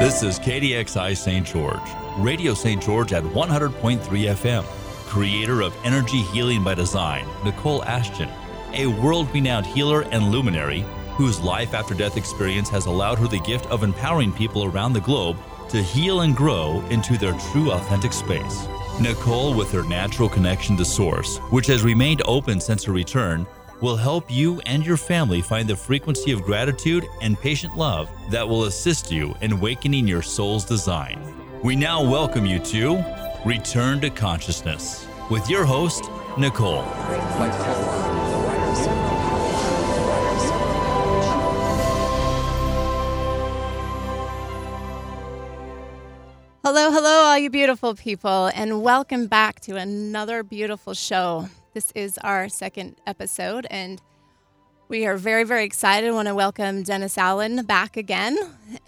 This is KDXI St. George, Radio St. George at 100.3 FM. Creator of Energy Healing by Design, Nicole Ashton, a world renowned healer and luminary whose life after death experience has allowed her the gift of empowering people around the globe to heal and grow into their true authentic space. Nicole, with her natural connection to Source, which has remained open since her return, will help you and your family find the frequency of gratitude and patient love that will assist you in awakening your soul's design. We now welcome you to Return to Consciousness with your host, Nicole. Hello, hello, all you beautiful people, and welcome back to another beautiful show. This is our second episode, and we are very, very excited. I want to welcome Dennis Allen back again,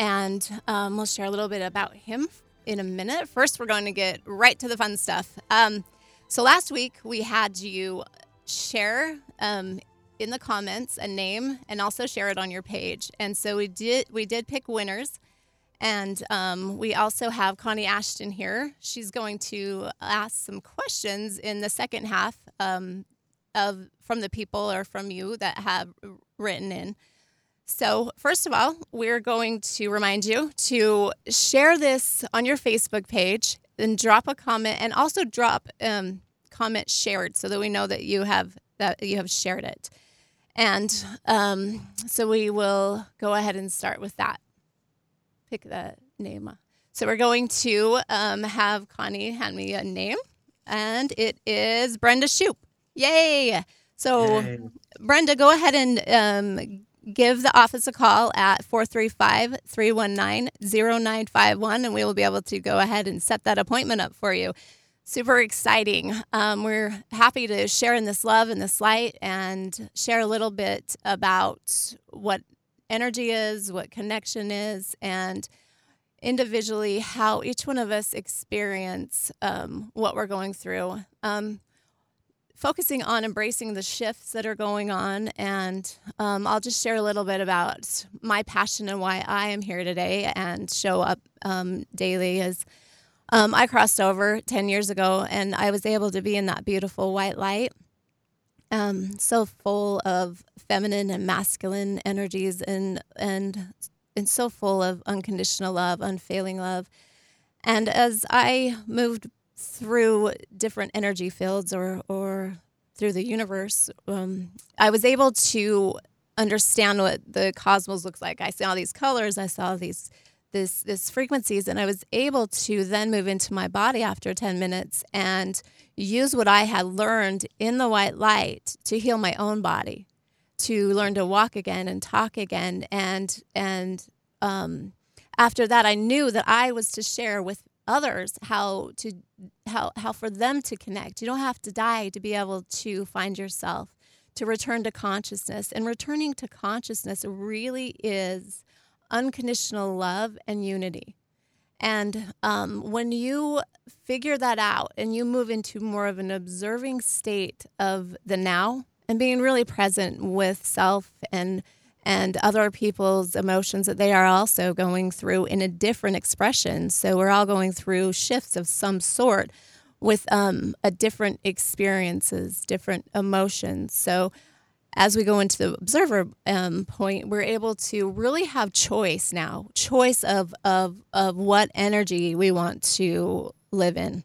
and um, we'll share a little bit about him in a minute. First, we're going to get right to the fun stuff. Um, so, last week we had you share um, in the comments a name and also share it on your page, and so we did. We did pick winners. And um, we also have Connie Ashton here. She's going to ask some questions in the second half um, of from the people or from you that have written in. So, first of all, we're going to remind you to share this on your Facebook page and drop a comment, and also drop um, comment shared so that we know that you have that you have shared it. And um, so we will go ahead and start with that pick that name. So we're going to um, have Connie hand me a name, and it is Brenda Shoop. Yay! So, Yay. Brenda, go ahead and um, give the office a call at 435 319 0951, and we will be able to go ahead and set that appointment up for you. Super exciting. Um, we're happy to share in this love and this light and share a little bit about what energy is, what connection is, and individually how each one of us experience um, what we're going through. Um, focusing on embracing the shifts that are going on, and um, I'll just share a little bit about my passion and why I am here today and show up um, daily. As um, I crossed over 10 years ago, and I was able to be in that beautiful white light um, so full of feminine and masculine energies and and and so full of unconditional love, unfailing love. And as I moved through different energy fields or or through the universe, um, I was able to understand what the cosmos looks like. I saw these colors, I saw these this this frequencies, and I was able to then move into my body after ten minutes and use what I had learned in the white light to heal my own body, to learn to walk again and talk again. And, and um, after that, I knew that I was to share with others how to how how for them to connect. You don't have to die to be able to find yourself, to return to consciousness. And returning to consciousness really is unconditional love and unity. And um, when you figure that out and you move into more of an observing state of the now and being really present with self and and other people's emotions that they are also going through in a different expression. So we're all going through shifts of some sort with um, a different experiences, different emotions. So as we go into the observer um, point, we're able to really have choice now, choice of of of what energy we want to live in.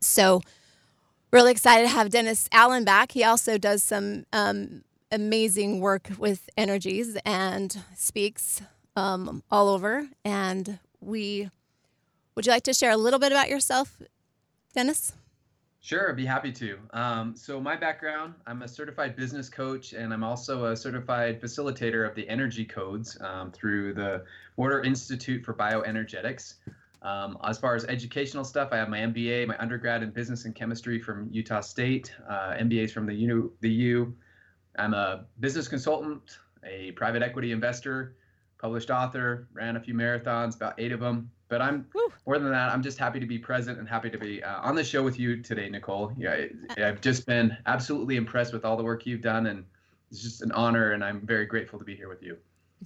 So, really excited to have Dennis Allen back. He also does some um, amazing work with energies and speaks um, all over. And we would you like to share a little bit about yourself, Dennis? Sure, I'd be happy to. Um, so, my background I'm a certified business coach, and I'm also a certified facilitator of the energy codes um, through the Morter Institute for Bioenergetics. Um, as far as educational stuff, I have my MBA, my undergrad in business and chemistry from Utah State, uh, MBAs from the U. The U. I'm a business consultant, a private equity investor, published author, ran a few marathons, about eight of them. But I'm Woo. more than that. I'm just happy to be present and happy to be uh, on the show with you today, Nicole. Yeah, I've just been absolutely impressed with all the work you've done, and it's just an honor, and I'm very grateful to be here with you.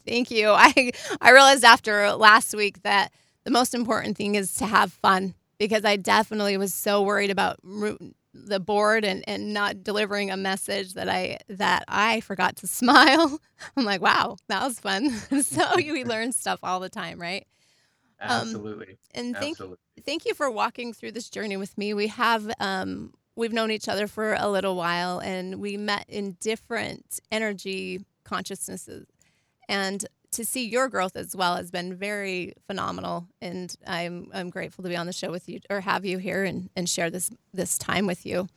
Thank you. I I realized after last week that the most important thing is to have fun because I definitely was so worried about the board and, and not delivering a message that I that I forgot to smile. I'm like, wow, that was fun. so we learn stuff all the time, right? Absolutely. Um, and thank Absolutely. thank you for walking through this journey with me. We have um, we've known each other for a little while, and we met in different energy consciousnesses, and to see your growth as well has been very phenomenal. And I'm I'm grateful to be on the show with you or have you here and, and share this this time with you.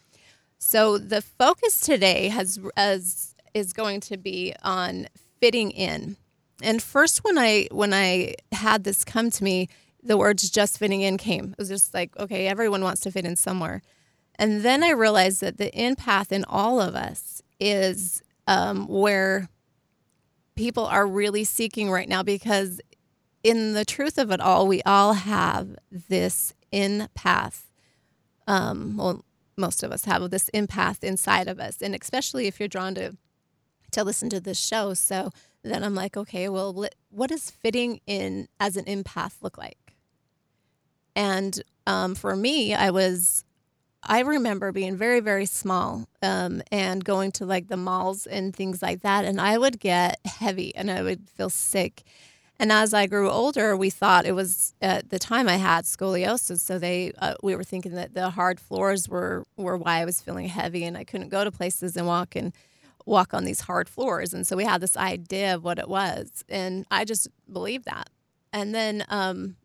So the focus today has as is going to be on fitting in. And first when I when I had this come to me, the words just fitting in came. It was just like, okay, everyone wants to fit in somewhere. And then I realized that the empath in all of us is um, where people are really seeking right now because in the truth of it all, we all have this empath. Um, well, most of us have this empath inside of us, and especially if you're drawn to to listen to this show. So then I'm like, okay, well, what does fitting in as an empath look like? And um, for me, I was I remember being very, very small um, and going to like the malls and things like that. And I would get heavy and I would feel sick. And as I grew older, we thought it was at the time I had scoliosis. So they, uh, we were thinking that the hard floors were, were why I was feeling heavy and I couldn't go to places and walk and walk on these hard floors. And so we had this idea of what it was. And I just believed that. And then um,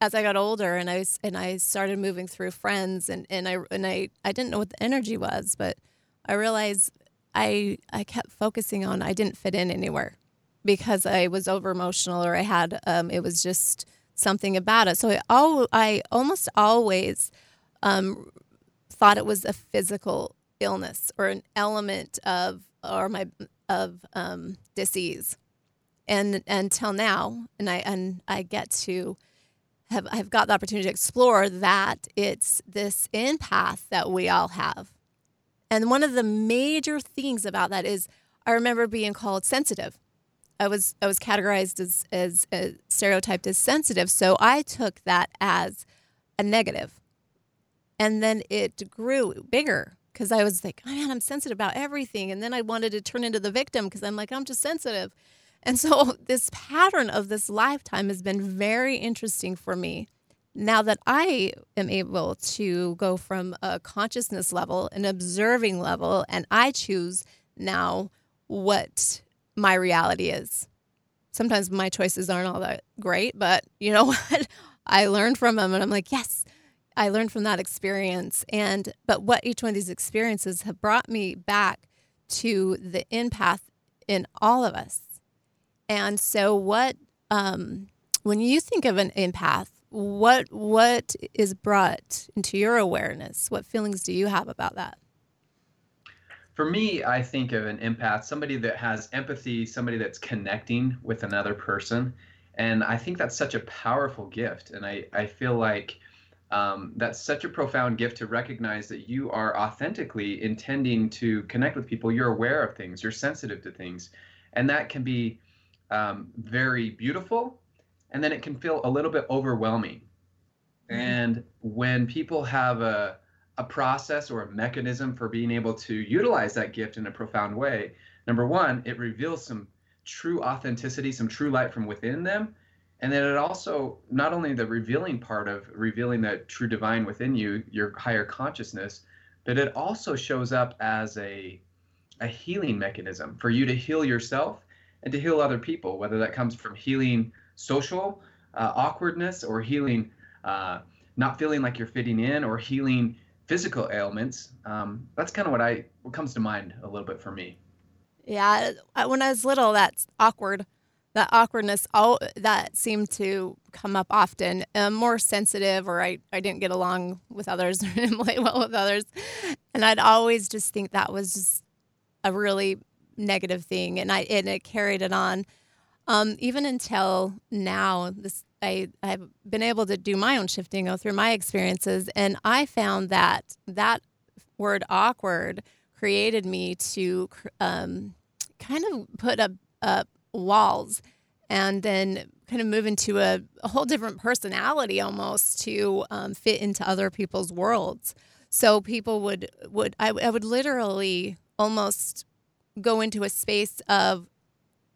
as I got older and I and I started moving through friends and, and I and I, I didn't know what the energy was, but I realized I I kept focusing on I didn't fit in anywhere because I was over emotional or I had um, it was just something about it. So I al- I almost always um, thought it was a physical illness or an element of or my of um, disease, and until now, and I and I get to have, I've got the opportunity to explore that it's this empath that we all have. And one of the major things about that is I remember being called sensitive. I was I was categorized as as stereotyped as sensitive, so I took that as a. And then it grew bigger because I was like, oh, man, I'm sensitive about everything. And then I wanted to turn into the victim because I'm like, I'm just sensitive. And so this pattern of this lifetime has been very interesting for me. Now that I am able to go from a consciousness level, an observing level, and I choose now what my reality is. Sometimes my choices aren't all that great, but you know what? I learned from them and I'm like, yes, I learned from that experience. And but what each one of these experiences have brought me back to the empath in all of us and so, what um, when you think of an empath, what what is brought into your awareness? What feelings do you have about that? For me, I think of an empath, somebody that has empathy, somebody that's connecting with another person. And I think that's such a powerful gift. And I, I feel like um, that's such a profound gift to recognize that you are authentically intending to connect with people. You're aware of things, you're sensitive to things. And that can be um, very beautiful, and then it can feel a little bit overwhelming. Mm-hmm. And when people have a, a process or a mechanism for being able to utilize that gift in a profound way, number one, it reveals some true authenticity, some true light from within them. And then it also, not only the revealing part of revealing the true divine within you, your higher consciousness, but it also shows up as a, a healing mechanism for you to heal yourself and to heal other people, whether that comes from healing social uh, awkwardness or healing uh, not feeling like you're fitting in or healing physical ailments. Um, that's kind of what I what comes to mind a little bit for me. Yeah, when I was little, that's awkward. That awkwardness, all that seemed to come up often. I'm more sensitive, or I, I didn't get along with others, didn't play well with others, and I'd always just think that was just a really negative thing, and I and it carried it on. Um, even until now, this I I've been able to do my own shifting through my experiences, and I found that that word awkward created me to um, kind of put a, a walls and then kind of move into a, a whole different personality almost to um, fit into other people's worlds. So people would would I, I would literally almost go into a space of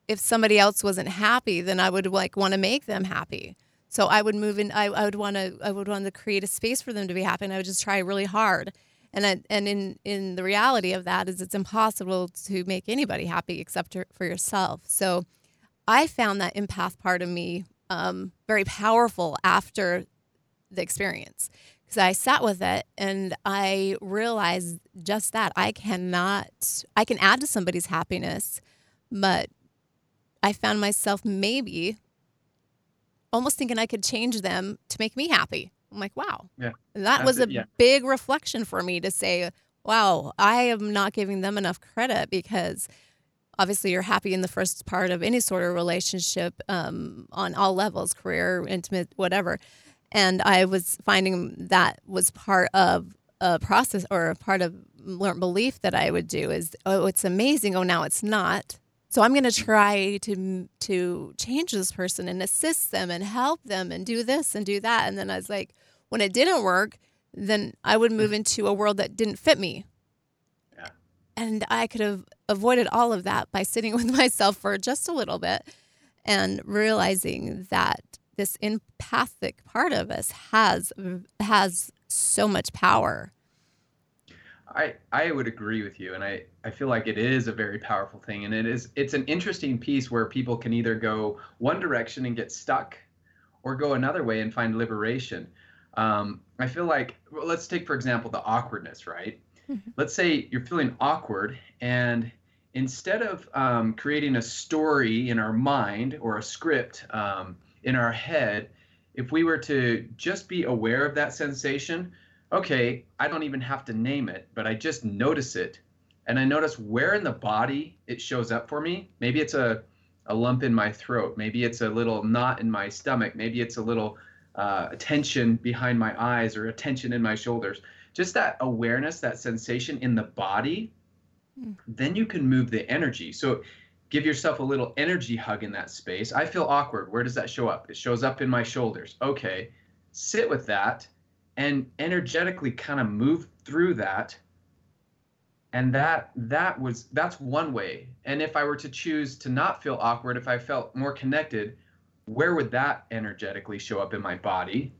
if somebody else wasn't happy, then I would like want to make them happy. So I would move in. I, I would want to. I would want to create a space for them to be happy, and I would just try really hard. And I, and in in the reality of that is, it's impossible to make anybody happy except for yourself. So I found that empath part of me um, very powerful after the experience because I sat with it and I realized just that I cannot. I can add to somebody's happiness, but I found myself maybe almost thinking I could change them to make me happy. I'm like, wow. Yeah. And that was a yeah. big reflection for me to say, wow, I am not giving them enough credit because obviously you're happy in the first part of any sort of relationship um, on all levels, career, intimate, whatever. And I was finding that was part of a process or a part of learned belief that I would do is, oh, it's amazing. Oh, now it's not. So I'm going to try to to change this person and assist them and help them and do this and do that. And then I was like, when it didn't work, then I would move mm. into a world that didn't fit me. Yeah. And I could have avoided all of that by sitting with myself for just a little bit and realizing that this empathic part of us has has so much power I, I would agree with you and I, I feel like it is a very powerful thing and it is it's an interesting piece where people can either go one direction and get stuck or go another way and find liberation um, i feel like well, let's take for example the awkwardness right mm-hmm. let's say you're feeling awkward and instead of um, creating a story in our mind or a script um, in our head if we were to just be aware of that sensation okay, I don't even have to name it, but I just notice it. And I notice where in the body it shows up for me. Maybe it's a, a lump in my throat. Maybe it's a little knot in my stomach. Maybe it's a little uh, tension behind my eyes or a tension in my shoulders. Just that awareness, that sensation in the body, mm. then you can move the energy. So give yourself a little energy hug in that space. I feel awkward. Where does that show up? It shows up in my shoulders. Okay, sit with that and energetically kind of move through that and that that was that's one way and if i were to choose to not feel awkward if i felt more connected where would that energetically show up in my body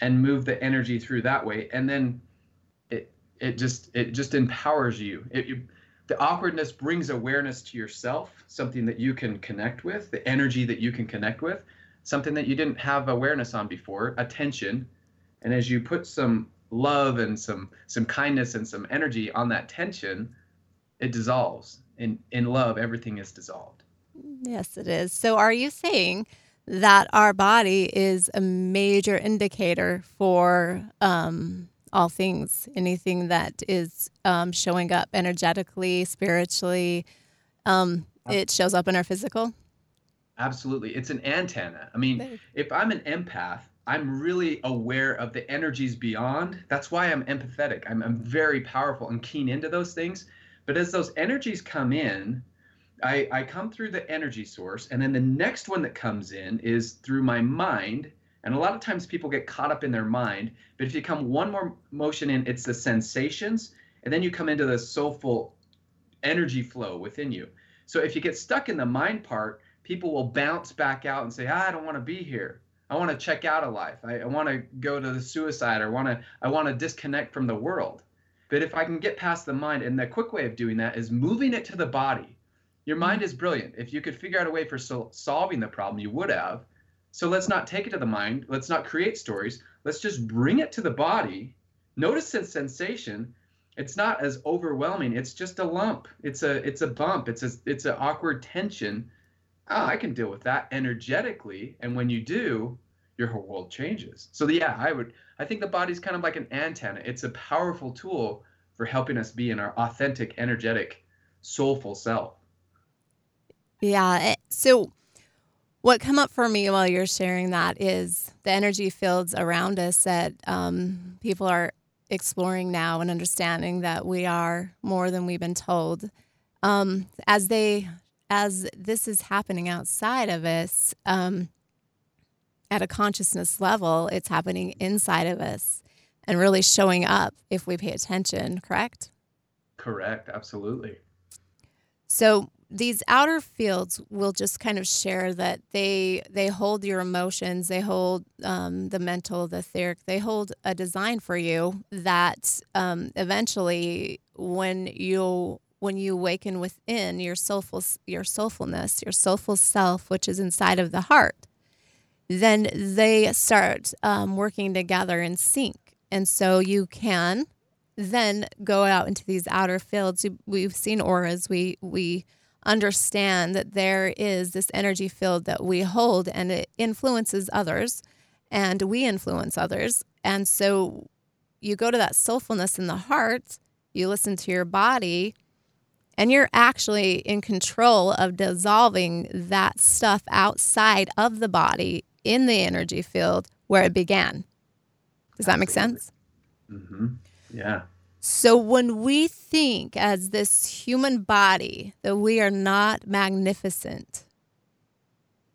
and move the energy through that way and then it it just it just empowers you it you, the awkwardness brings awareness to yourself something that you can connect with the energy that you can connect with something that you didn't have awareness on before attention and as you put some love and some some kindness and some energy on that tension, it dissolves. In in love, everything is dissolved. Yes, it is. So are you saying that our body is a major indicator for um, all things, anything that is um, showing up energetically, spiritually, um, it shows up in our physical? Absolutely. It's an antenna. I mean, if I'm an empath, I'm really aware of the energies beyond. That's why I'm empathetic. I'm, I'm very powerful and keen into those things. But as those energies come in, I, I come through the energy source, and then the next one that comes in is through my mind. And a lot of times people get caught up in their mind. But if you come one more motion in, it's the sensations, and then you come into the soulful energy flow within you. So if you get stuck in the mind part, people will bounce back out and say, ah, I don't want to be here. I want to check out of life. I, I want to go to the suicide or want to I want to disconnect from the world. But if I can get past the mind, and the quick way of doing that is moving it to the body. Your mind is brilliant. If you could figure out a way for sol- solving the problem, you would have. So let's not take it to the mind. Let's not create stories. Let's just bring it to the body. Notice the sensation. It's not as overwhelming. It's just a lump. It's a it's a bump. It's a it's an awkward tension. Oh, I can deal with that energetically. And when you do, your whole world changes. So yeah, I would I think the body's kind of like an antenna. It's a powerful tool for helping us be in our authentic, energetic, soulful self. Yeah. Eh, so what come up for me while you're sharing that is the energy fields around us that um, people are exploring now and understanding that we are more than we've been told. Um, as they as this is happening outside of us, um, at a consciousness level, it's happening inside of us and really showing up if we pay attention, correct? Correct, absolutely. So these outer fields will just kind of share that they they hold your emotions, they hold um, the mental, the etheric, they hold a design for you that um, eventually, when you when you awaken within your soulful your soulfulness, your soulful self, which is inside of the heart, then they start um, working together in sync, and so you can then go out into these outer fields. We've seen auras. We we understand that there is this energy field that we hold and it influences others and we influence others. And so you go to that soulfulness in the heart, you listen to your body, and you're actually in control of dissolving that stuff outside of the body in the energy field where it began. Does that make sense? Mm-hmm. Yeah. So when we think as this human body that we are not magnificent,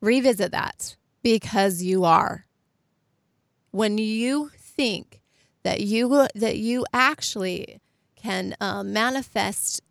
revisit that because you are. When you think that you that you actually can uh, manifest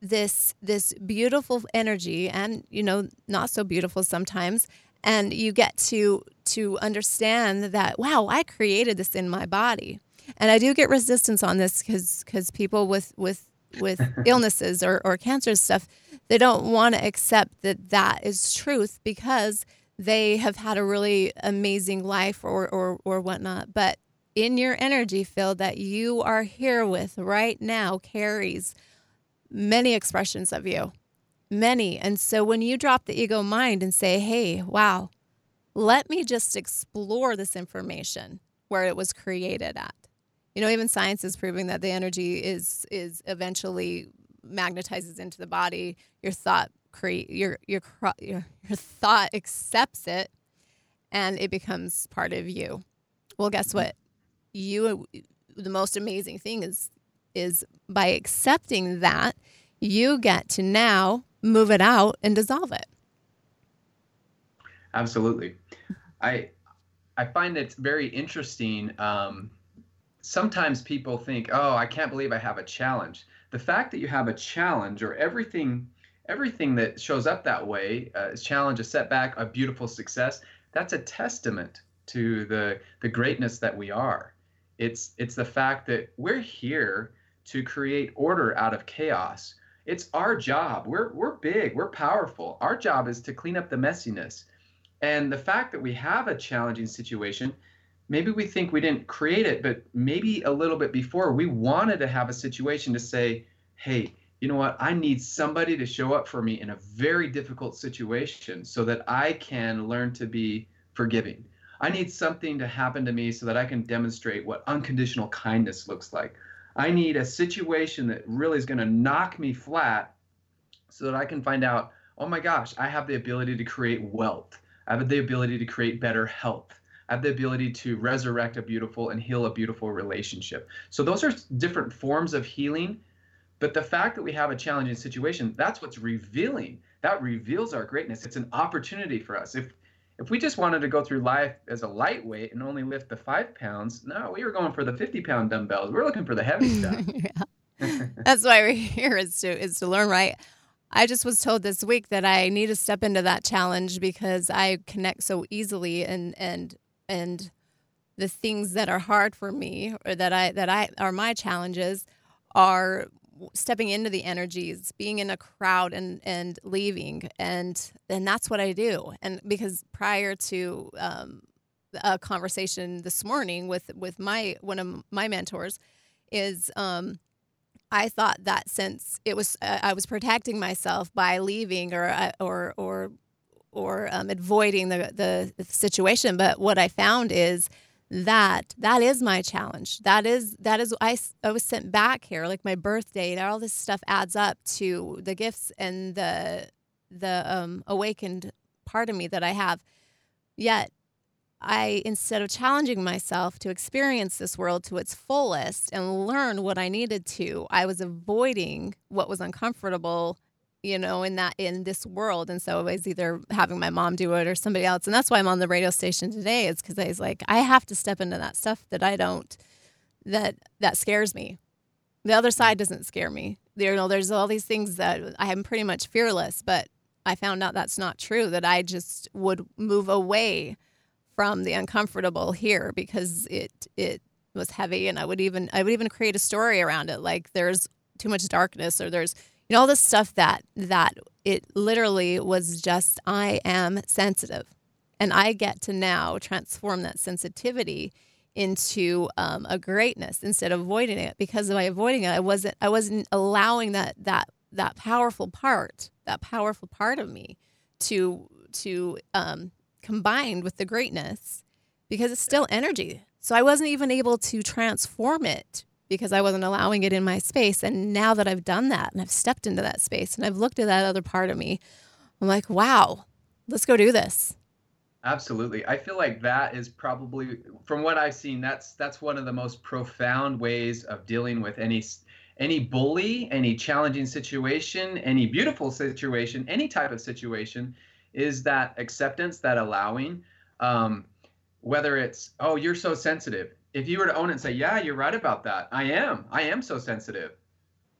this this beautiful energy and you know not so beautiful sometimes and you get to to understand that wow I created this in my body and I do get resistance on this because because people with with with illnesses or, or cancer stuff, they don't want to accept that that is truth because they have had a really amazing life or, or, or whatnot. But in your energy field that you are here with right now carries many expressions of you, many. And so when you drop the ego mind and say, hey, wow, let me just explore this information where it was created at you know even science is proving that the energy is is eventually magnetizes into the body. Your thought create your your your, your thought accepts it and it becomes part of you. Well guess what? You the most amazing thing is is by accepting that you get to now move it out and dissolve it. Absolutely. I i find it very interesting um, sometimes people think, "Oh, I can't believe I have a challenge." The fact that you have a challenge or everything everything that shows up that way, uh, a challenge, a setback, a beautiful success, that's a testament to the the greatness that we are. It's it's the fact that we're here to create order out of chaos. It's our job. We're we're big, we're powerful. Our job is to clean up the messiness. And the fact that we have a challenging situation maybe we think we didn't create it, but maybe a little bit before we wanted to have a situation to say, hey, you know what? I need somebody to show up for me in a very difficult situation so that I can learn to be forgiving. I need something to happen to me so that I can demonstrate what unconditional kindness looks like. I need a situation that really is going to knock me flat so that I can find out, oh my gosh, I have the ability to create wealth. I have the ability to create better health have the ability to resurrect a beautiful and heal a beautiful relationship. So those are different forms of healing. But the fact that we have a challenging situation, that's what's revealing. That reveals our greatness. It's an opportunity for us. If if we just wanted to go through life as a lightweight and only lift the five pounds, no, we were going for the 50 pound dumbbells. We're looking for the heavy stuff. That's why we're here is to is to learn right. I just was told this week that I need to step into that challenge because I connect so easily and and and the things that are hard for me or that I that I are my challenges are stepping into the energies, being in a crowd and and leaving, and and that's what I do. And because prior to um, a conversation this morning with with my one of my mentors, is um, I thought that since it was uh, I was protecting myself by leaving or uh, or or or um, avoiding the, the, situation. But what I found is that that is my challenge. That is that is I, I was sent back here like my birth date. All this stuff adds up to the gifts and the the um, awakened part of me that I have. Yet I instead of challenging myself to experience this world to its fullest and learn what I needed to, I was avoiding what was uncomfortable you know, in that in this world. And so I was either having my mom do it or somebody else. And that's why I'm on the radio station today. Is because I was like, I have to step into that stuff that I don't that that scares me. The other mm. side doesn't scare me. You know, there's all these things that I am pretty much fearless, but I found out that's not true. That I just would move away from the uncomfortable here because it it was heavy, and I would even I would even create a story around it, like there's too much darkness or there's you know all this stuff that that it literally was just I am sensitive, and I get to now transform that sensitivity into um, a greatness instead of avoiding it. Because by avoiding it i wasn't i wasn't allowing that that that powerful part that powerful part of me to to um, combined with the greatness because it's still energy. So i wasn't even able to transform it because i wasn't allowing it in my space and now that i've done that and i've stepped into that space and i've looked at that other part of me i'm like wow let's go do this Absolutely. I feel like that is probably from what I've seen that's that's one of the most profound ways of dealing with any any bully, any challenging situation, any beautiful situation, any type of situation is that acceptance, that allowing um, whether it's oh you're so sensitive. If you were to own it and say, "Yeah, you're right about that. I am. I am so sensitive."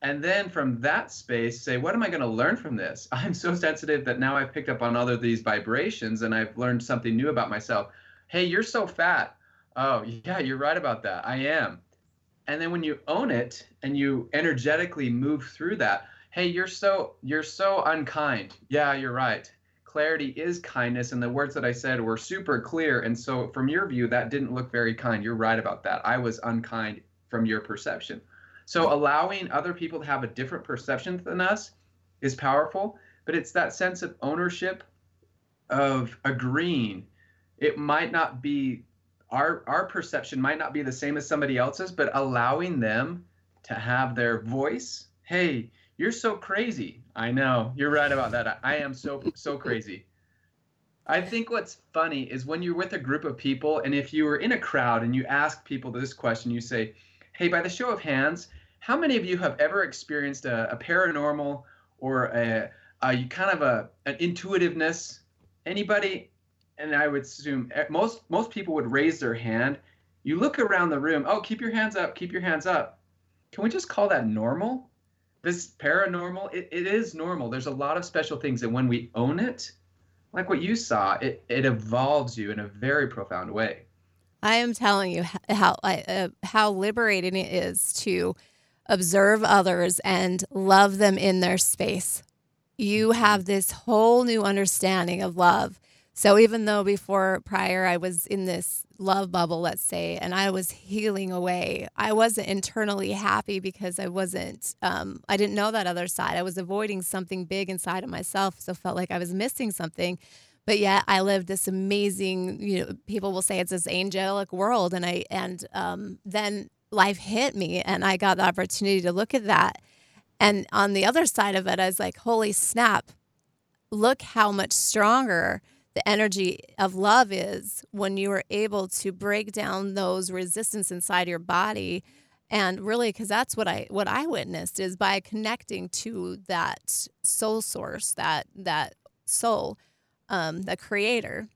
and then from that space say what am i going to learn from this? I'm so sensitive that now i've picked up on other these vibrations and i've learned something new about myself. Hey you're so fat. Oh yeah you're right about that. I am. And then when you own it and you energetically move through that hey you're so you're so unkind. Yeah you're right clarity is kindness and the words that i said were super clear and so from your view that didn't look very kind you're right about that i was unkind from your perception so allowing other people to have a different perception than us is powerful, but it's that sense of ownership of agreeing. It might not be our our perception might not be the same as somebody else's, but allowing them to have their voice. Hey, you're so crazy. I know. You're right about that. I am so so crazy. I think what's funny is when you're with a group of people and if you were in a crowd and you ask people this question, you say, Hey, by the show of hands, how many of you have ever experienced a, a paranormal or a, a, kind of a an intuitiveness? Anybody? And I would assume eh, most most people would raise their hand. You look around the room. Oh, keep your hands up. Keep your hands up. Can we just call that normal? This paranormal, it, it is normal. There's a lot of special things, and when we own it, like what you saw, it, it evolves you in a very profound way. I am telling you how uh, how liberating it is to observe others and love them in their space. You have this whole new understanding of love. So even though before prior I was in this love bubble, let's say, and I was healing away, I wasn't internally happy because I wasn't, um, I didn't know that other side. I was avoiding something big inside of myself. So felt like I was missing something but yet I lived this amazing, you know, people will say it's this angelic world. And I, and um, then life hit me and I got the opportunity to look at that. And on the other side of it, I was like, holy snap, look how much stronger the energy of love is when you are able to break down those resistance inside your body. And really because that's what i what i witnessed is by connecting to that soul source that that soul um, the creator,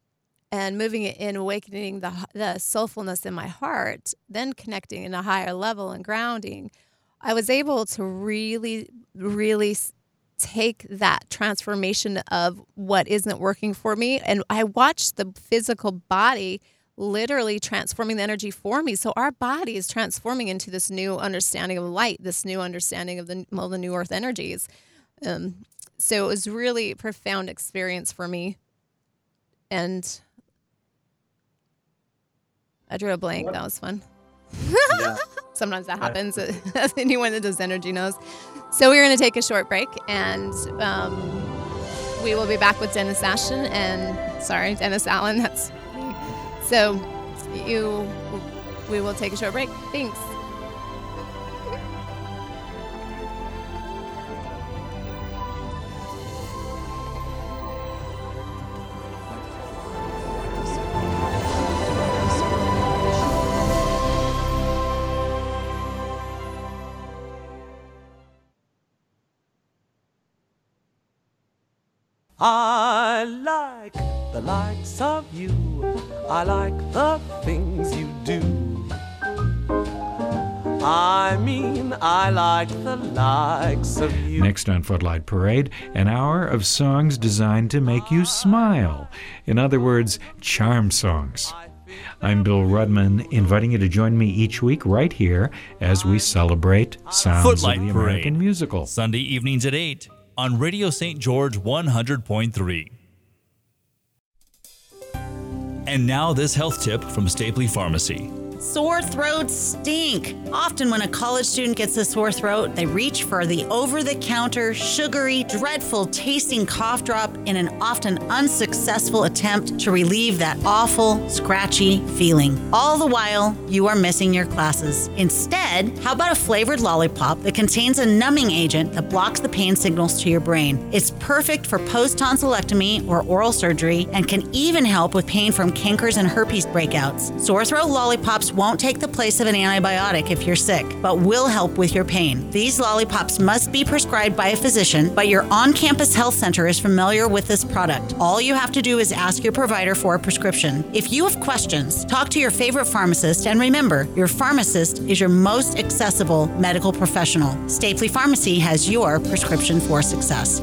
and moving it in, awakening the, the soulfulness in my heart, then connecting in a higher level and grounding, I was able to really, really take that transformation of what isn't working for me. And I watched the physical body literally transforming the energy for me. So our body is transforming into this new understanding of light, this new understanding of the, well, the new earth energies. Um, so it was really a profound experience for me. And I drew a blank. That was fun. Yeah. Sometimes that happens. As anyone that does energy knows. So we're going to take a short break, and um, we will be back with Dennis Ashton and sorry, Dennis Allen. That's me. So you, we will take a short break. Thanks. I like the likes of you. I like the things you do. I mean, I like the likes of you. Next on Footlight Parade, an hour of songs designed to make you smile. In other words, charm songs. I'm Bill Rudman, inviting you to join me each week right here as we celebrate sounds Footlight of the Parade. American musical. Sunday evenings at 8 on Radio St. George 100.3. And now, this health tip from Stapley Pharmacy. Sore throats stink. Often, when a college student gets a sore throat, they reach for the over the counter, sugary, dreadful tasting cough drop in an often unsuccessful attempt to relieve that awful, scratchy feeling. All the while, you are missing your classes. Instead, how about a flavored lollipop that contains a numbing agent that blocks the pain signals to your brain? It's perfect for post tonsillectomy or oral surgery and can even help with pain from cankers and herpes breakouts. Sore throat lollipops won't take the place of an antibiotic if you're sick, but will help with your pain. These lollipops must be prescribed by a physician, but your on campus health center is familiar with this product. All you have to do is ask your provider for a prescription. If you have questions, talk to your favorite pharmacist, and remember, your pharmacist is your most accessible medical professional. Stapley Pharmacy has your prescription for success.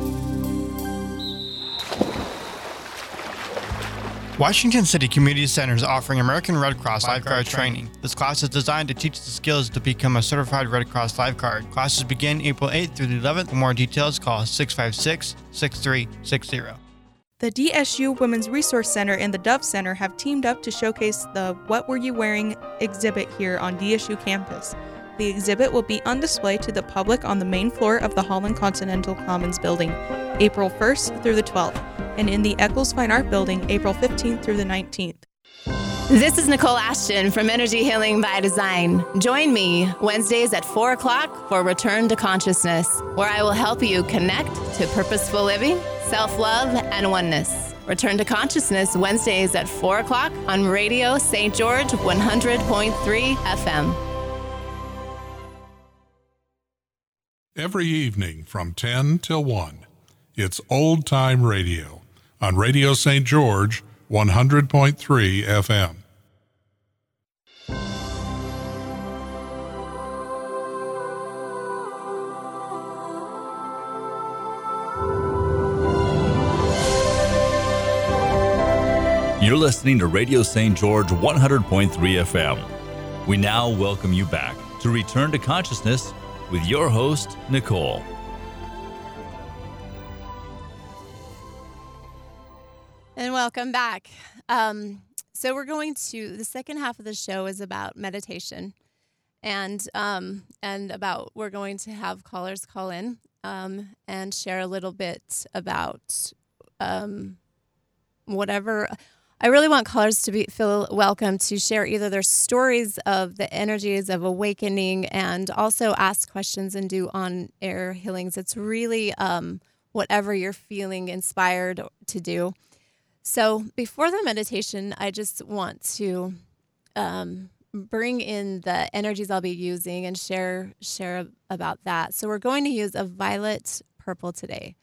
Washington City Community Center is offering American Red Cross lifeguard training. This class is designed to teach the skills to become a certified Red Cross lifeguard. Classes begin April 8th through the 11th. For more details, call 656 6360. The DSU Women's Resource Center and the Dove Center have teamed up to showcase the What Were You Wearing exhibit here on DSU campus. The exhibit will be on display to the public on the main floor of the Holland Centennial Commons building, April 1st through the 12th, and in the Eccles Fine Art Building, April 15th through the 19th. This is Nicole Ashton from Energy Healing by Design. Join me Wednesdays at 4 o'clock for Return to Consciousness, where I will help you connect to purposeful living, self love, and oneness. Return to Consciousness Wednesdays at 4 o'clock on Radio St. George 100.3 FM. Every evening from 10 till 1, it's Old Time Radio on Radio St. George 100.3 FM. You're listening to Radio St. George 100.3 FM. We now welcome you back to Return to Consciousness with your host, Nicole. And welcome back. Um, so we're going to the second half of the show is about meditation, and um, and about we're going to have callers call in um, and share a little bit about um, whatever. I really want callers to be feel welcome to share either their stories of the energies of awakening and also ask questions and do on air healings. It's really um, whatever you're feeling inspired to do. So before the meditation, I just want to um, bring in the energies I'll be using and share share about that. So we're going to use a violet purple today.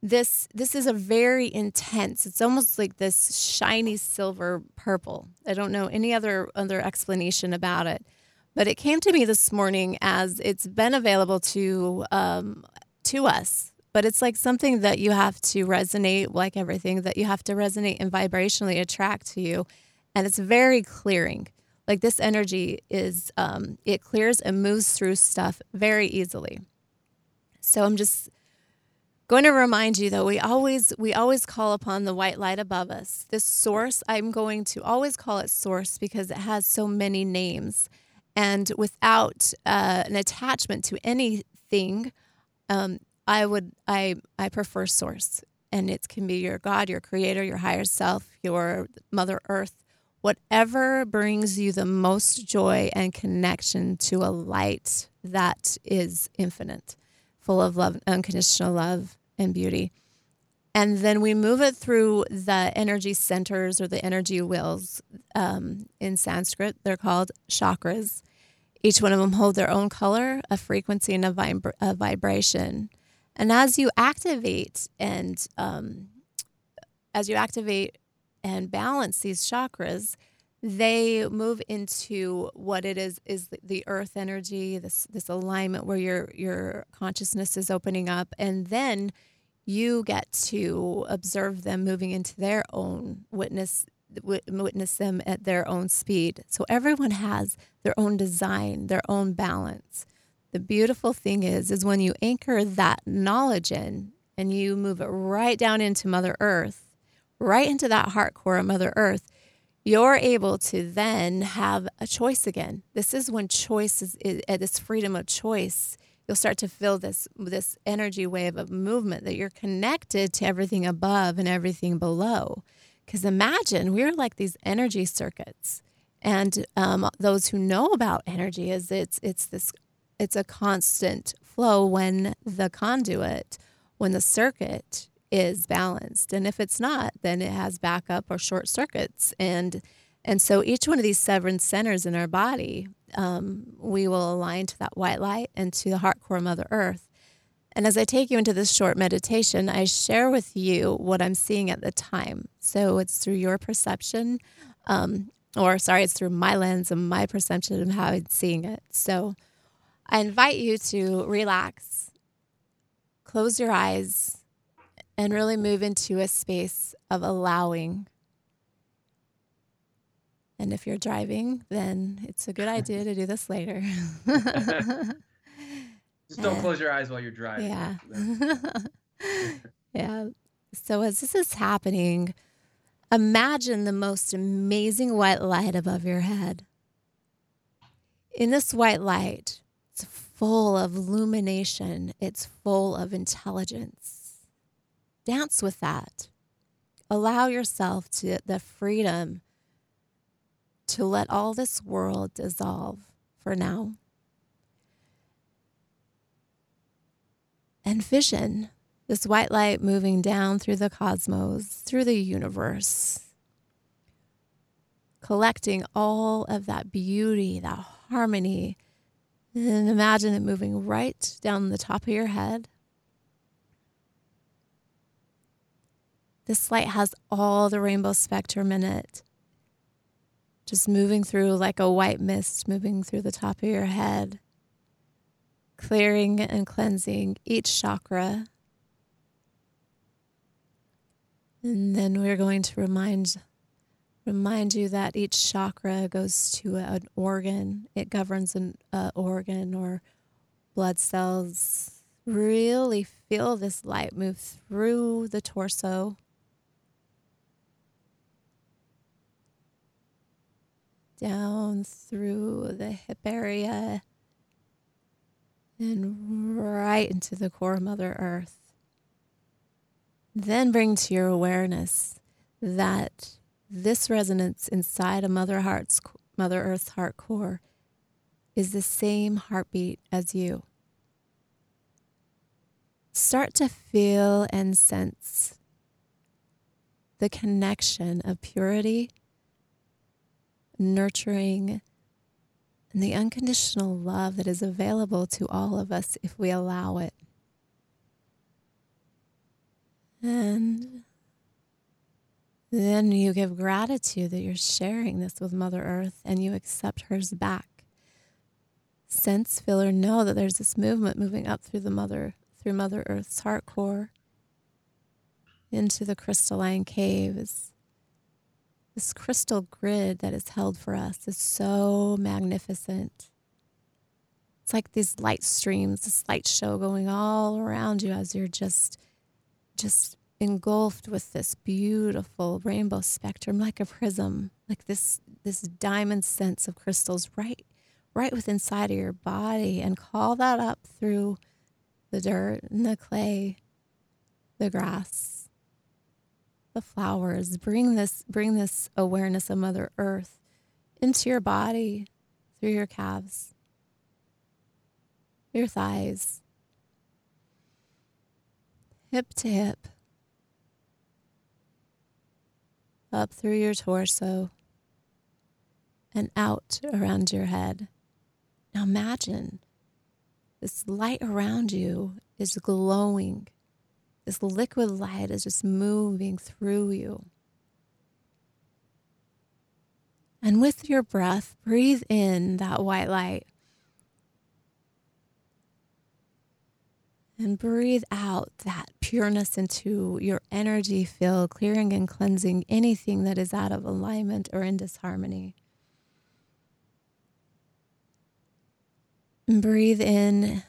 This this is a very intense. It's almost like this shiny silver purple. I don't know any other other explanation about it, but it came to me this morning as it's been available to um, to us but it's like something that you have to resonate like everything that you have to resonate and vibrationally attract to you and it's very clearing. Like this energy is um, it clears and moves through stuff very easily. So i'm just going to remind you though we always we always call upon the white light above us. This source i'm going to always call it source because it has so many names. And without uh, an attachment to anything um, I would I I prefer source and it can be your God, your creator, your higher self, your mother earth, whatever brings you the most joy and connection to a light that is infinite, full of love, unconditional love and beauty. And then we move it through the energy centers or the energy wheels. Um, in Sanskrit, they're called chakras. Each one of them hold their own color, a frequency, and a, vibra- a vibration. And as you activate and um, as you activate and balance these chakras, they move into what it is is the earth energy, this this alignment where your your consciousness is opening up, and then you get to observe them moving into their own witness witness them at their own speed. So everyone has their own design, their own balance. The beautiful thing is is when you anchor that knowledge in and you move it right down into Mother Earth, right into that heart core of Mother Earth, you're able to then have a choice again. This is when choice is, is uh, this freedom of choice. You'll start to feel this this energy wave of movement that you're connected to everything above and everything below. Because imagine we're like these energy circuits, and um, those who know about energy is it's it's this it's a constant flow when the conduit when the circuit is balanced. And if it's not, then it has backup or short circuits. And and so each one of these seven centers in our body, um, we will align to that white light and to the heart core Mother Earth. And as I take you into this short meditation, I share with you what I'm seeing at the time. So it's through your perception, um, or sorry, it's through my lens and my perception of how I'm seeing it. So I invite you to relax, close your eyes, and really move into a space of allowing. And if you're driving, then it's a good idea to do this later. Just don't close your eyes while you're driving. Yeah. yeah. So as this is happening, imagine the most amazing white light above your head. In this white light, full of illumination, it's full of intelligence Dance with that. Allow yourself to the freedom to let all this world dissolve for now. And vision this white light moving down through the cosmos, through the universe, collecting all of that beauty, that harmony. And imagine it moving right down the top of your head, This light has all the rainbow spectrum in it. Just moving through like a white mist, moving through the top of your head, clearing and cleansing each chakra. And then we're going to remind remind you that each chakra goes to an organ. It governs an uh, organ or blood cells. Really feel this light move through the torso down through the hip area and right into the core of Mother Earth. Then bring to your awareness that this resonance inside a Mother Heart's Mother Earth's heart core is the same heartbeat as you. Start to feel and sense the connection of purity nurturing, and the unconditional love that is available to all of us if we allow it. And then you give gratitude that you're sharing this with Mother Earth and you accept hers back. Sense, feel, or know that there's this movement moving up through the Mother, through Mother Earth's heart core into the crystalline caves this crystal grid that is held for us is so magnificent. It's like these light streams, this light show going all around you as you're just just engulfed with this beautiful rainbow spectrum like a prism, like this this diamond sense of crystals right right within inside of your body and call that up through the dirt and the clay, the grass the flowers. Bring this bring this awareness of Mother Earth into your body through your calves, your thighs, hip to hip, up through your torso, and out around your head. Now imagine this light around you is glowing this liquid light is just moving through you. And with your breath, breathe in that white light. And breathe out that pureness into your energy field, clearing and cleansing anything that is out of alignment or in disharmony. And breathe in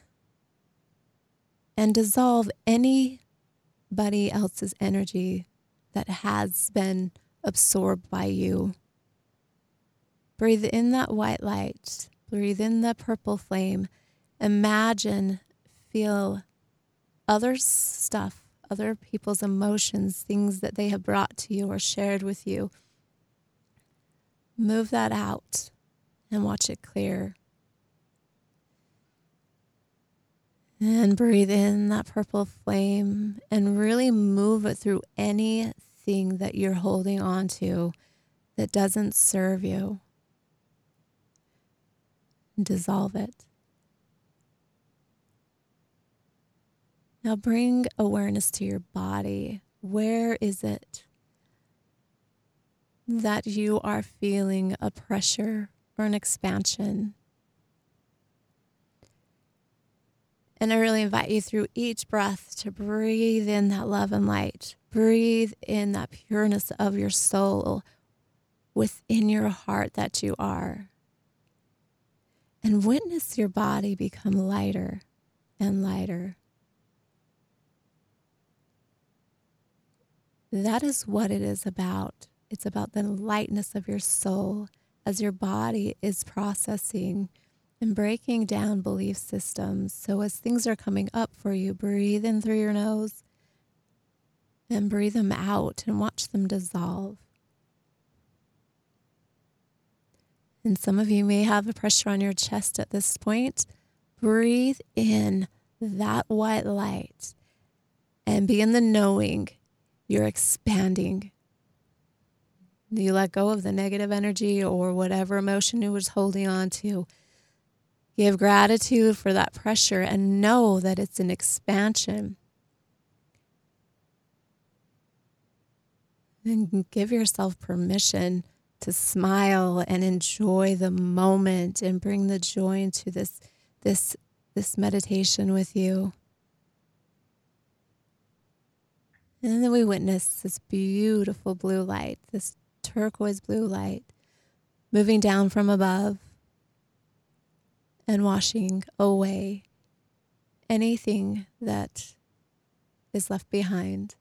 and dissolve anybody else's energy that has been absorbed by you. Breathe in that white light, breathe in the purple flame. Imagine, feel other stuff, other people's emotions, things that they have brought to you or shared with you. Move that out and watch it clear. And breathe in that purple flame and really move it through anything that you're holding on to that doesn't serve you. Dissolve it. Now bring awareness to your body. Where is it that you are feeling a pressure or an expansion? And I really invite you through each breath to breathe in that love and light. Breathe in that pureness of your soul within your heart that you are. And witness your body become lighter and lighter. That is what it is about. It's about the lightness of your soul as your body is processing and breaking down belief systems. So, as things are coming up for you, breathe in through your nose and breathe them out and watch them dissolve. And some of you may have a pressure on your chest at this point. Breathe in that white light and be in the knowing you're expanding. You let go of the negative energy or whatever emotion you was holding on to. Give gratitude for that pressure and know that it's an expansion. And give yourself permission to smile and enjoy the moment and bring the joy into this this this meditation with you. And then we witness this beautiful blue light, this turquoise blue light, moving down from above and washing away anything that is left behind,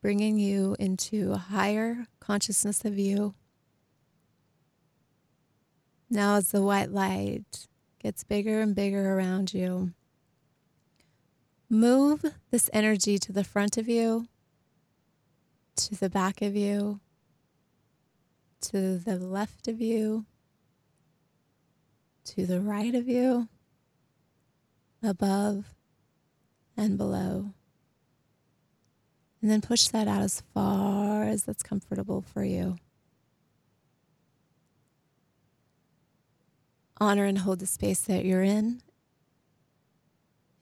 bringing you into a higher consciousness of you. Now, as the white light gets bigger and bigger around you, move this energy to the front of you to the back of you, to the left of you, to the right of you, above and below. And then push that out as far as that's comfortable for you. Honor and hold the space that you're in.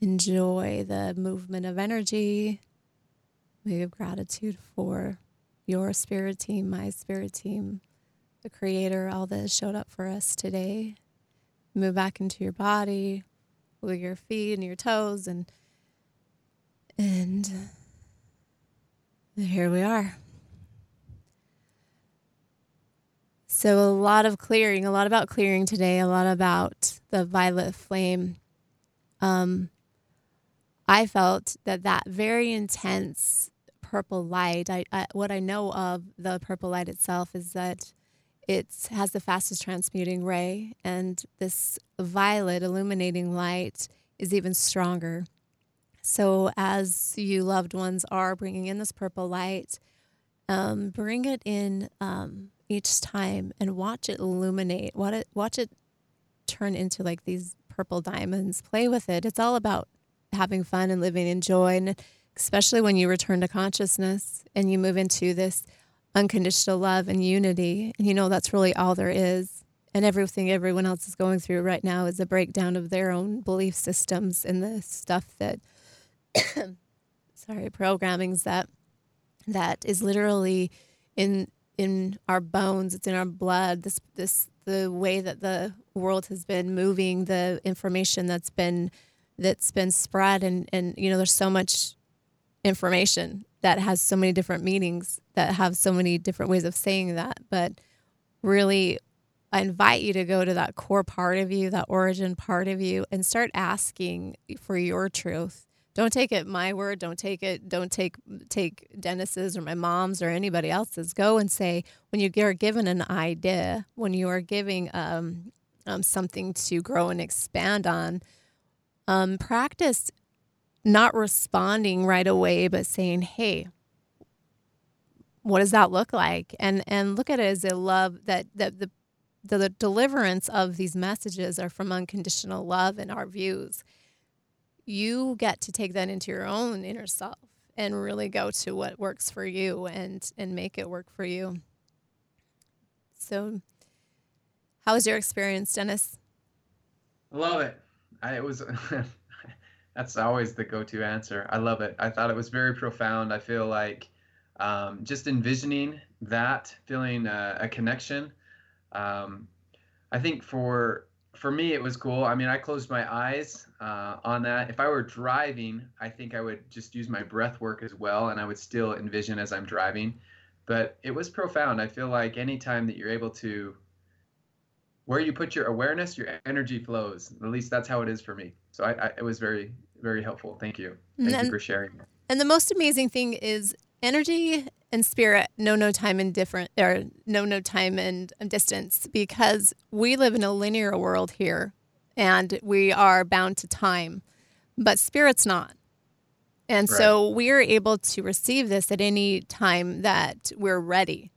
Enjoy the movement of energy we give gratitude for your spirit team, my spirit team, the creator, all that has showed up for us today. Move back into your body, with your feet and your toes and and here we are. So a lot of clearing, a lot about clearing today, a lot about the violet flame. Um, I felt that that very intense purple light, I, I, what I know of the purple light itself is that it has the fastest transmuting ray, and this violet illuminating light is even stronger. So, as you loved ones are bringing in this purple light, um, bring it in um, each time and watch it illuminate. Watch it, watch it turn into like these purple diamonds. Play with it. It's all about having fun and living in joy. And especially when you return to consciousness and you move into this unconditional love and unity. And you know, that's really all there is. And everything everyone else is going through right now is a breakdown of their own belief systems and the stuff that, sorry programmings that that is literally in in our bones it's in our blood this this the way that the world has been moving the information that's been that's been spread and and you know there's so much information that has so many different meanings that have so many different ways of saying that but really I invite you to go to that core part of you, that origin part of you, and start asking for your truth. Don't take it my word. Don't take it. Don't take take Dennis's or my mom's or anybody else's. Go and say when you are given an idea, when you are giving um, um, something to grow and expand on, um, practice not responding right away, but saying, "Hey, what does that look like?" And and look at it as a love that that the the, the deliverance of these messages are from unconditional love and our views. You get to take that into your own inner self and really go to what works for you and and make it work for you. So, how was your experience, Dennis? I love it. I, it was. that's always the go-to answer. I love it. I thought it was very profound. I feel like um, just envisioning that, feeling a, a connection um, I think for for me it was cool. I mean, I closed my eyes uh, on that. If I were driving, I think I would just use my breath work as well, and I would still envision as I'm driving. But it was profound. I feel like anytime that you're able to, where you put your awareness, your energy flows. At least that's how it is for me. So I, I it was very very helpful. Thank you. Thank and, you for sharing. And the most amazing thing is energy and spirit know no time and different or know no time and um, distance because we live in a linear world here and we are bound to time but spirit's not and right. so we are able to receive this at any time that we're ready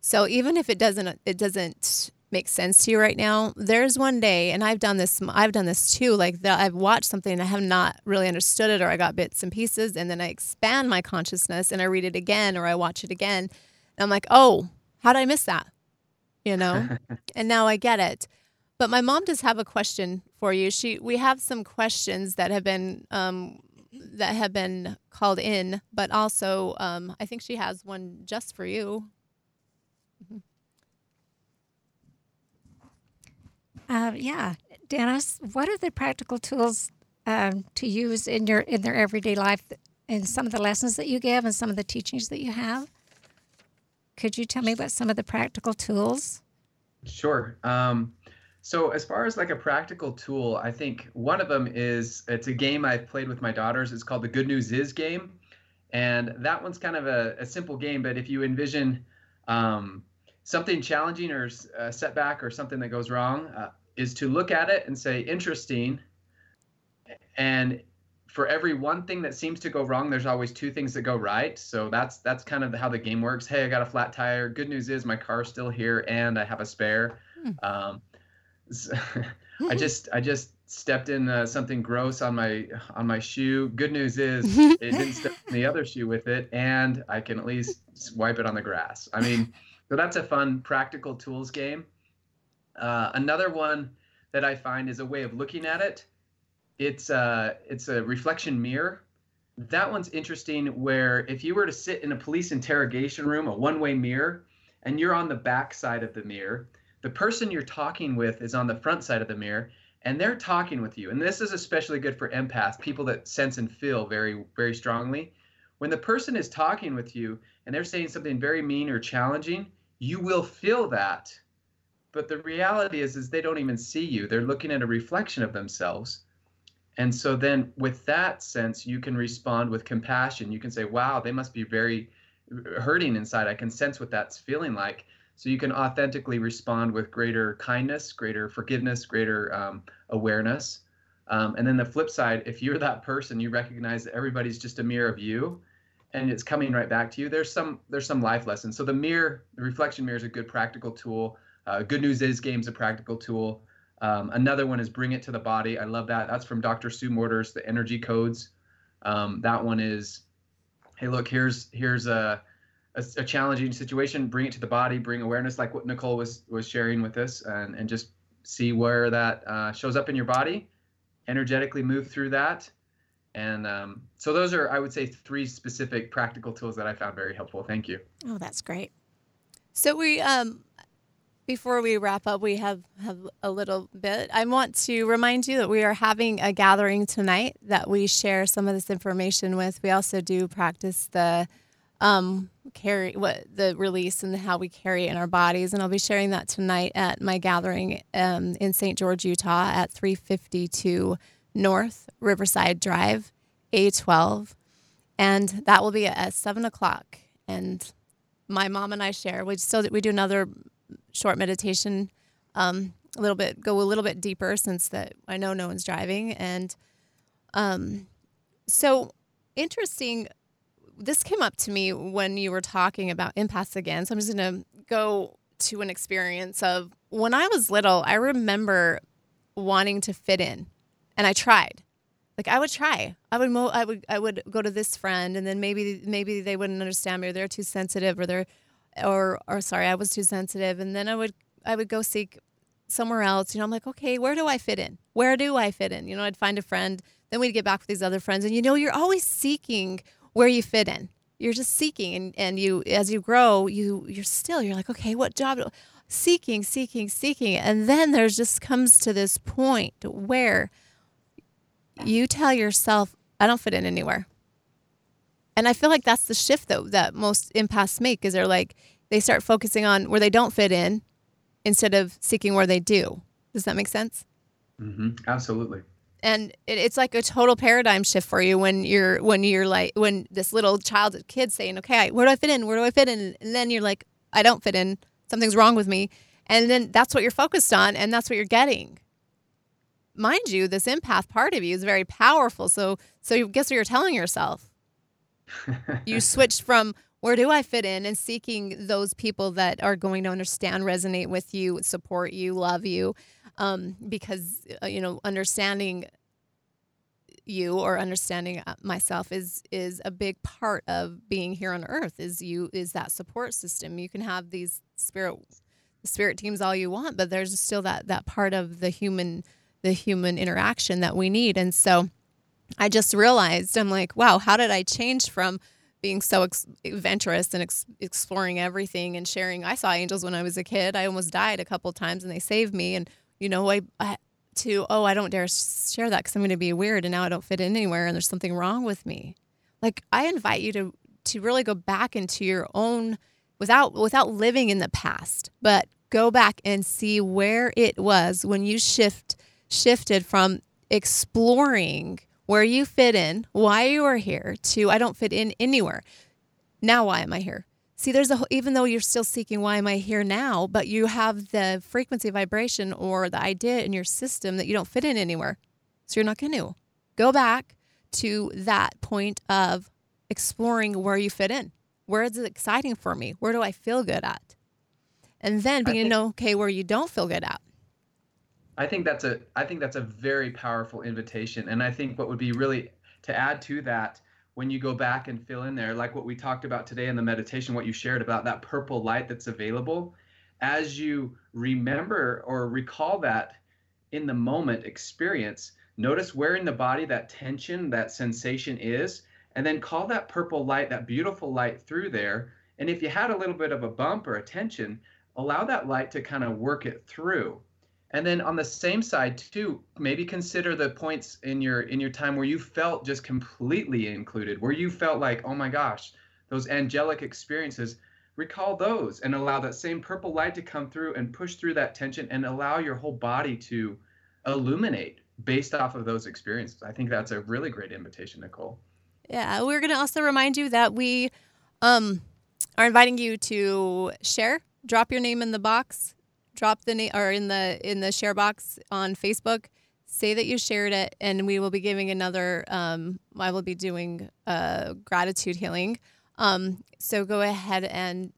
so even if it doesn't it doesn't makes sense to you right now. There's one day and i've done this i've done this too like that i've watched something and i have not really understood it or i got bits and pieces and then i expand my consciousness and i read it again or i watch it again. And i'm like oh how did i miss that? You know? And now i get it. But my mom does have a question for you. She we have some questions that have been um, that have been called in but also um, i think she has one just for you Uh, yeah, Dennis, what are the practical tools um, to use in your in their everyday life, and some of the lessons that you give, and some of the teachings that you have? Could you tell me about some of the practical tools? Sure. Um, so as far as like a practical tool, I think one of them is it's a game I've played with my daughters. It's called the Good News Is game, and that one's kind of a, a simple game. But if you envision um, something challenging or a setback or something that goes wrong, uh, is to look at it and say interesting. And for every one thing that seems to go wrong there's always two things that go right. So that's that's kind of how the game works. Hey i got a flat tire. Good news is my car's still here and i have a spare. Hmm. um, so i just i just stepped in uh, something gross on my on my shoe. Good news is it didn't step in the other shoe with it and i can at least wipe it on the grass. I mean so that's a fun practical tools game uh, another one that I find is a way of looking at it. It's a, uh, it's a reflection mirror. That one's interesting where if you were to sit in a police interrogation room, a one-way mirror, and you're on the back side of the mirror, the person you're talking with is on the front side of the mirror, and they're talking with you. And this is especially good for empaths, people that sense and feel very, very strongly. When the person is talking with you and they're saying something very mean or challenging, you will feel that but the reality is is they don't even see you. They're looking at a reflection of themselves. And so then with that sense you can respond with compassion. You can say wow they must be very hurting inside. I can sense what that's feeling like. So you can authentically respond with greater kindness greater forgiveness greater um, awareness. Um, and then the flip side if you're that person you recognize that everybody's just a mirror of you and it's coming right back to you there's some there's some life lessons so the mirror the reflection mirror is a good practical tool uh, good news is game's a practical tool. Um, another one is bring it to the body. I love that. That's from Dr. Sue Morter's, the energy codes. Um, that one is, hey, look, here's here's a, a, a challenging situation. Bring it to the body. Bring awareness, like what Nicole was was sharing with us, and and just see where that uh, shows up in your body. Energetically move through that, And um, so those are, I would say, three specific practical tools that I found very helpful. Thank you. Oh, that's great. So we um before we wrap up, we have, have a little bit. I want to remind you that we are having a gathering tonight that we share some of this information with. We also do practice the um, carry what the release and how we carry it in our bodies, and I'll be sharing that tonight at my gathering um, in St. George, Utah, at 352 North Riverside Drive, A12, and that will be at seven o'clock. And my mom and I share. We still we do another short meditation, um, a little bit, go a little bit deeper since that I know no one's driving. And um, so interesting. This came up to me when you were talking about empaths again. So I'm just going to go to an experience of when I was little, I remember wanting to fit in and I tried. Like I would try. I would mo- I would I would go to this friend and then maybe maybe they wouldn't understand me or they're too sensitive or they're or or sorry, I was too sensitive, and then I would I would go seek somewhere else. You know, I'm like, okay, where do I fit in? Where do I fit in? You know, I'd find a friend, then we'd get back with these other friends, and you know, you're always seeking where you fit in. You're just seeking, and and you as you grow, you you're still you're like, okay, what job? Seeking, seeking, seeking, and then there's just comes to this point where you tell yourself, I don't fit in anywhere. And I feel like that's the shift though that most empaths make is they're like they start focusing on where they don't fit in instead of seeking where they do. Does that make sense? Mm-hmm. Absolutely. And it, it's like a total paradigm shift for you when you're when you're like when this little child kid saying, "Okay, where do I fit in? Where do I fit in?" And then you're like, "I don't fit in. Something's wrong with me." And then that's what you're focused on, and that's what you're getting. Mind you, this empath part of you is very powerful. So, so guess what you're telling yourself? you switched from where do I fit in and seeking those people that are going to understand, resonate with you, support you, love you. Um, because, uh, you know, understanding you or understanding uh, myself is is a big part of being here on earth is you is that support system you can have these spirit spirit teams all you want but there's still that that part of the human the human interaction that we need and so I just realized I'm like, wow, how did I change from being so ex- adventurous and ex- exploring everything and sharing? I saw angels when I was a kid. I almost died a couple times and they saved me. And, you know, I, I to, oh, I don't dare share that because I'm going to be weird and now I don't fit in anywhere and there's something wrong with me. Like, I invite you to, to really go back into your own without without living in the past, but go back and see where it was when you shift shifted from exploring where you fit in, why you are here, to I don't fit in anywhere. Now, why am I here? See, there's a, even though you're still seeking why am I here now, but you have the frequency vibration or the idea in your system that you don't fit in anywhere. So you're not going to go back to that point of exploring where you fit in. Where is it exciting for me? Where do I feel good at? And then being to know, okay, where you don't feel good at. I think that's a I think that's a very powerful invitation, and I think what would be really to add to that when you go back and fill in there, like what we talked about today in the meditation, what you shared about that purple light that's available, as you remember or recall that in the moment experience, notice where in the body that tension, that sensation is, and then call that purple light, that beautiful light through there. And if you had a little bit of a bump or a tension, allow that light to kind of work it through and then on the same side too maybe consider the points in your in your time where you felt just completely included where you felt like oh my gosh those angelic experiences recall those and allow that same purple light to come through and push through that tension and allow your whole body to illuminate based off of those experiences. I think that's a really great invitation nicole. Yeah we're going to also remind you that we um, are inviting you to share drop your name in the box drop the name or in the in the share box on Facebook. Say that you shared it, and we will be giving another. Um, I will be doing a gratitude healing. Um, so go ahead and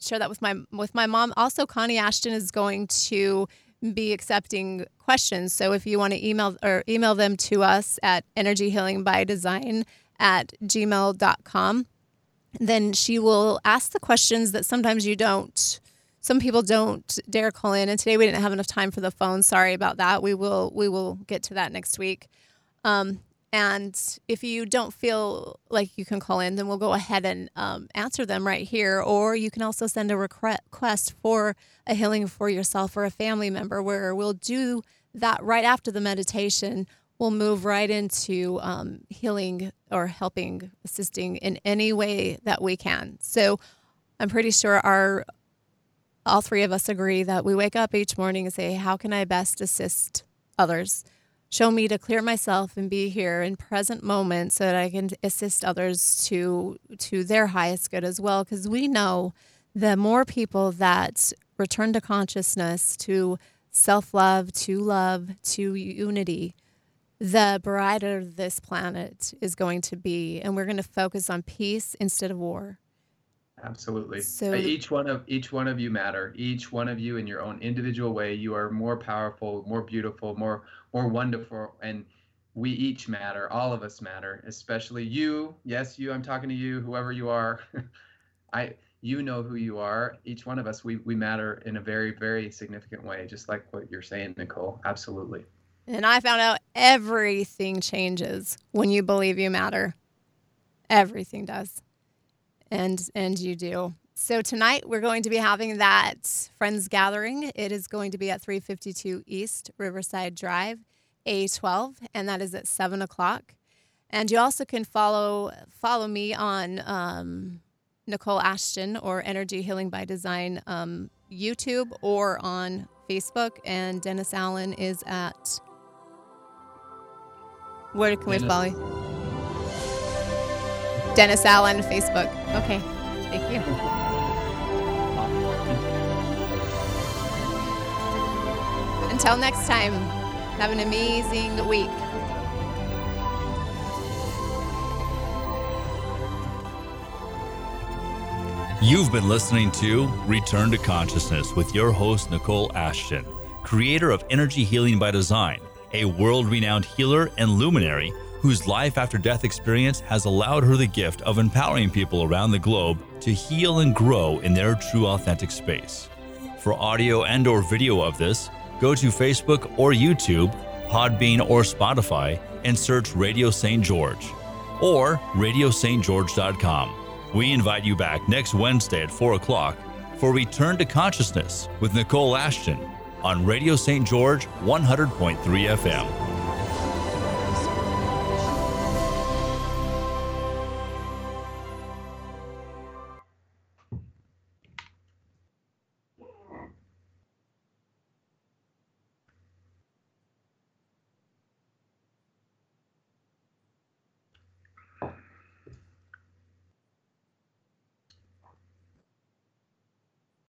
share that with my with my mom. Also, Connie Ashton is going to be accepting questions. So if you want to email or email them to us at energyhealingbydesign at gmail.com, then she will ask the questions that sometimes you don't some people don't dare call in and today we didn't have enough time for the phone sorry about that we will we will get to that next week um, And if you don't feel like you can call in, then we'll go ahead and um, answer them right here. Or you can also send a request for a healing for yourself or a family member, where we'll do that right after the meditation. We'll move right into um, healing or helping, assisting in any way that we can. So I'm pretty sure our all three of us agree that we wake up each morning and say, How can I best assist others? Show me to clear myself and be here in present moment so that I can assist others to to their highest good as well. Because we know the more people that return to consciousness, to self love, to love, to unity, the brighter this planet is going to be. And we're going to focus on peace instead of war. Absolutely. So each one of each one of you matter. Each one of you in your own individual way, you are more powerful, more beautiful, more more wonderful and we each matter. All of us matter, especially you. Yes, you. I'm talking to you, whoever you are. I you know who you are. Each one of us we we matter in a very very significant way, just like what you're saying, Nicole. Absolutely. And I found out everything changes when you believe you matter. Everything does and and you do. So tonight we're going to be having that friends gathering. It is going to be at 352 East Riverside Drive, A12, and that is at seven o'clock. And you also can follow follow me on um, Nicole Ashton or Energy Healing by Design um, YouTube or on Facebook. And Dennis Allen is at where can we follow you? Dennis Allen, Facebook. Okay. Thank you. Until next time, have an amazing week. You've been listening to Return to Consciousness with your host, Nicole Ashton, creator of Energy Healing by Design, a world renowned healer and luminary whose life after death experience has allowed her the gift of empowering people around the globe to heal and grow in their true authentic space. For audio and or video of this, go to Facebook or YouTube, Podbean or Spotify and search Radio St. George or radiostgeorge.com. We invite you back next Wednesday at 4 o'clock for Return to Consciousness with Nicole Ashton on Radio St. George 100.3 FM.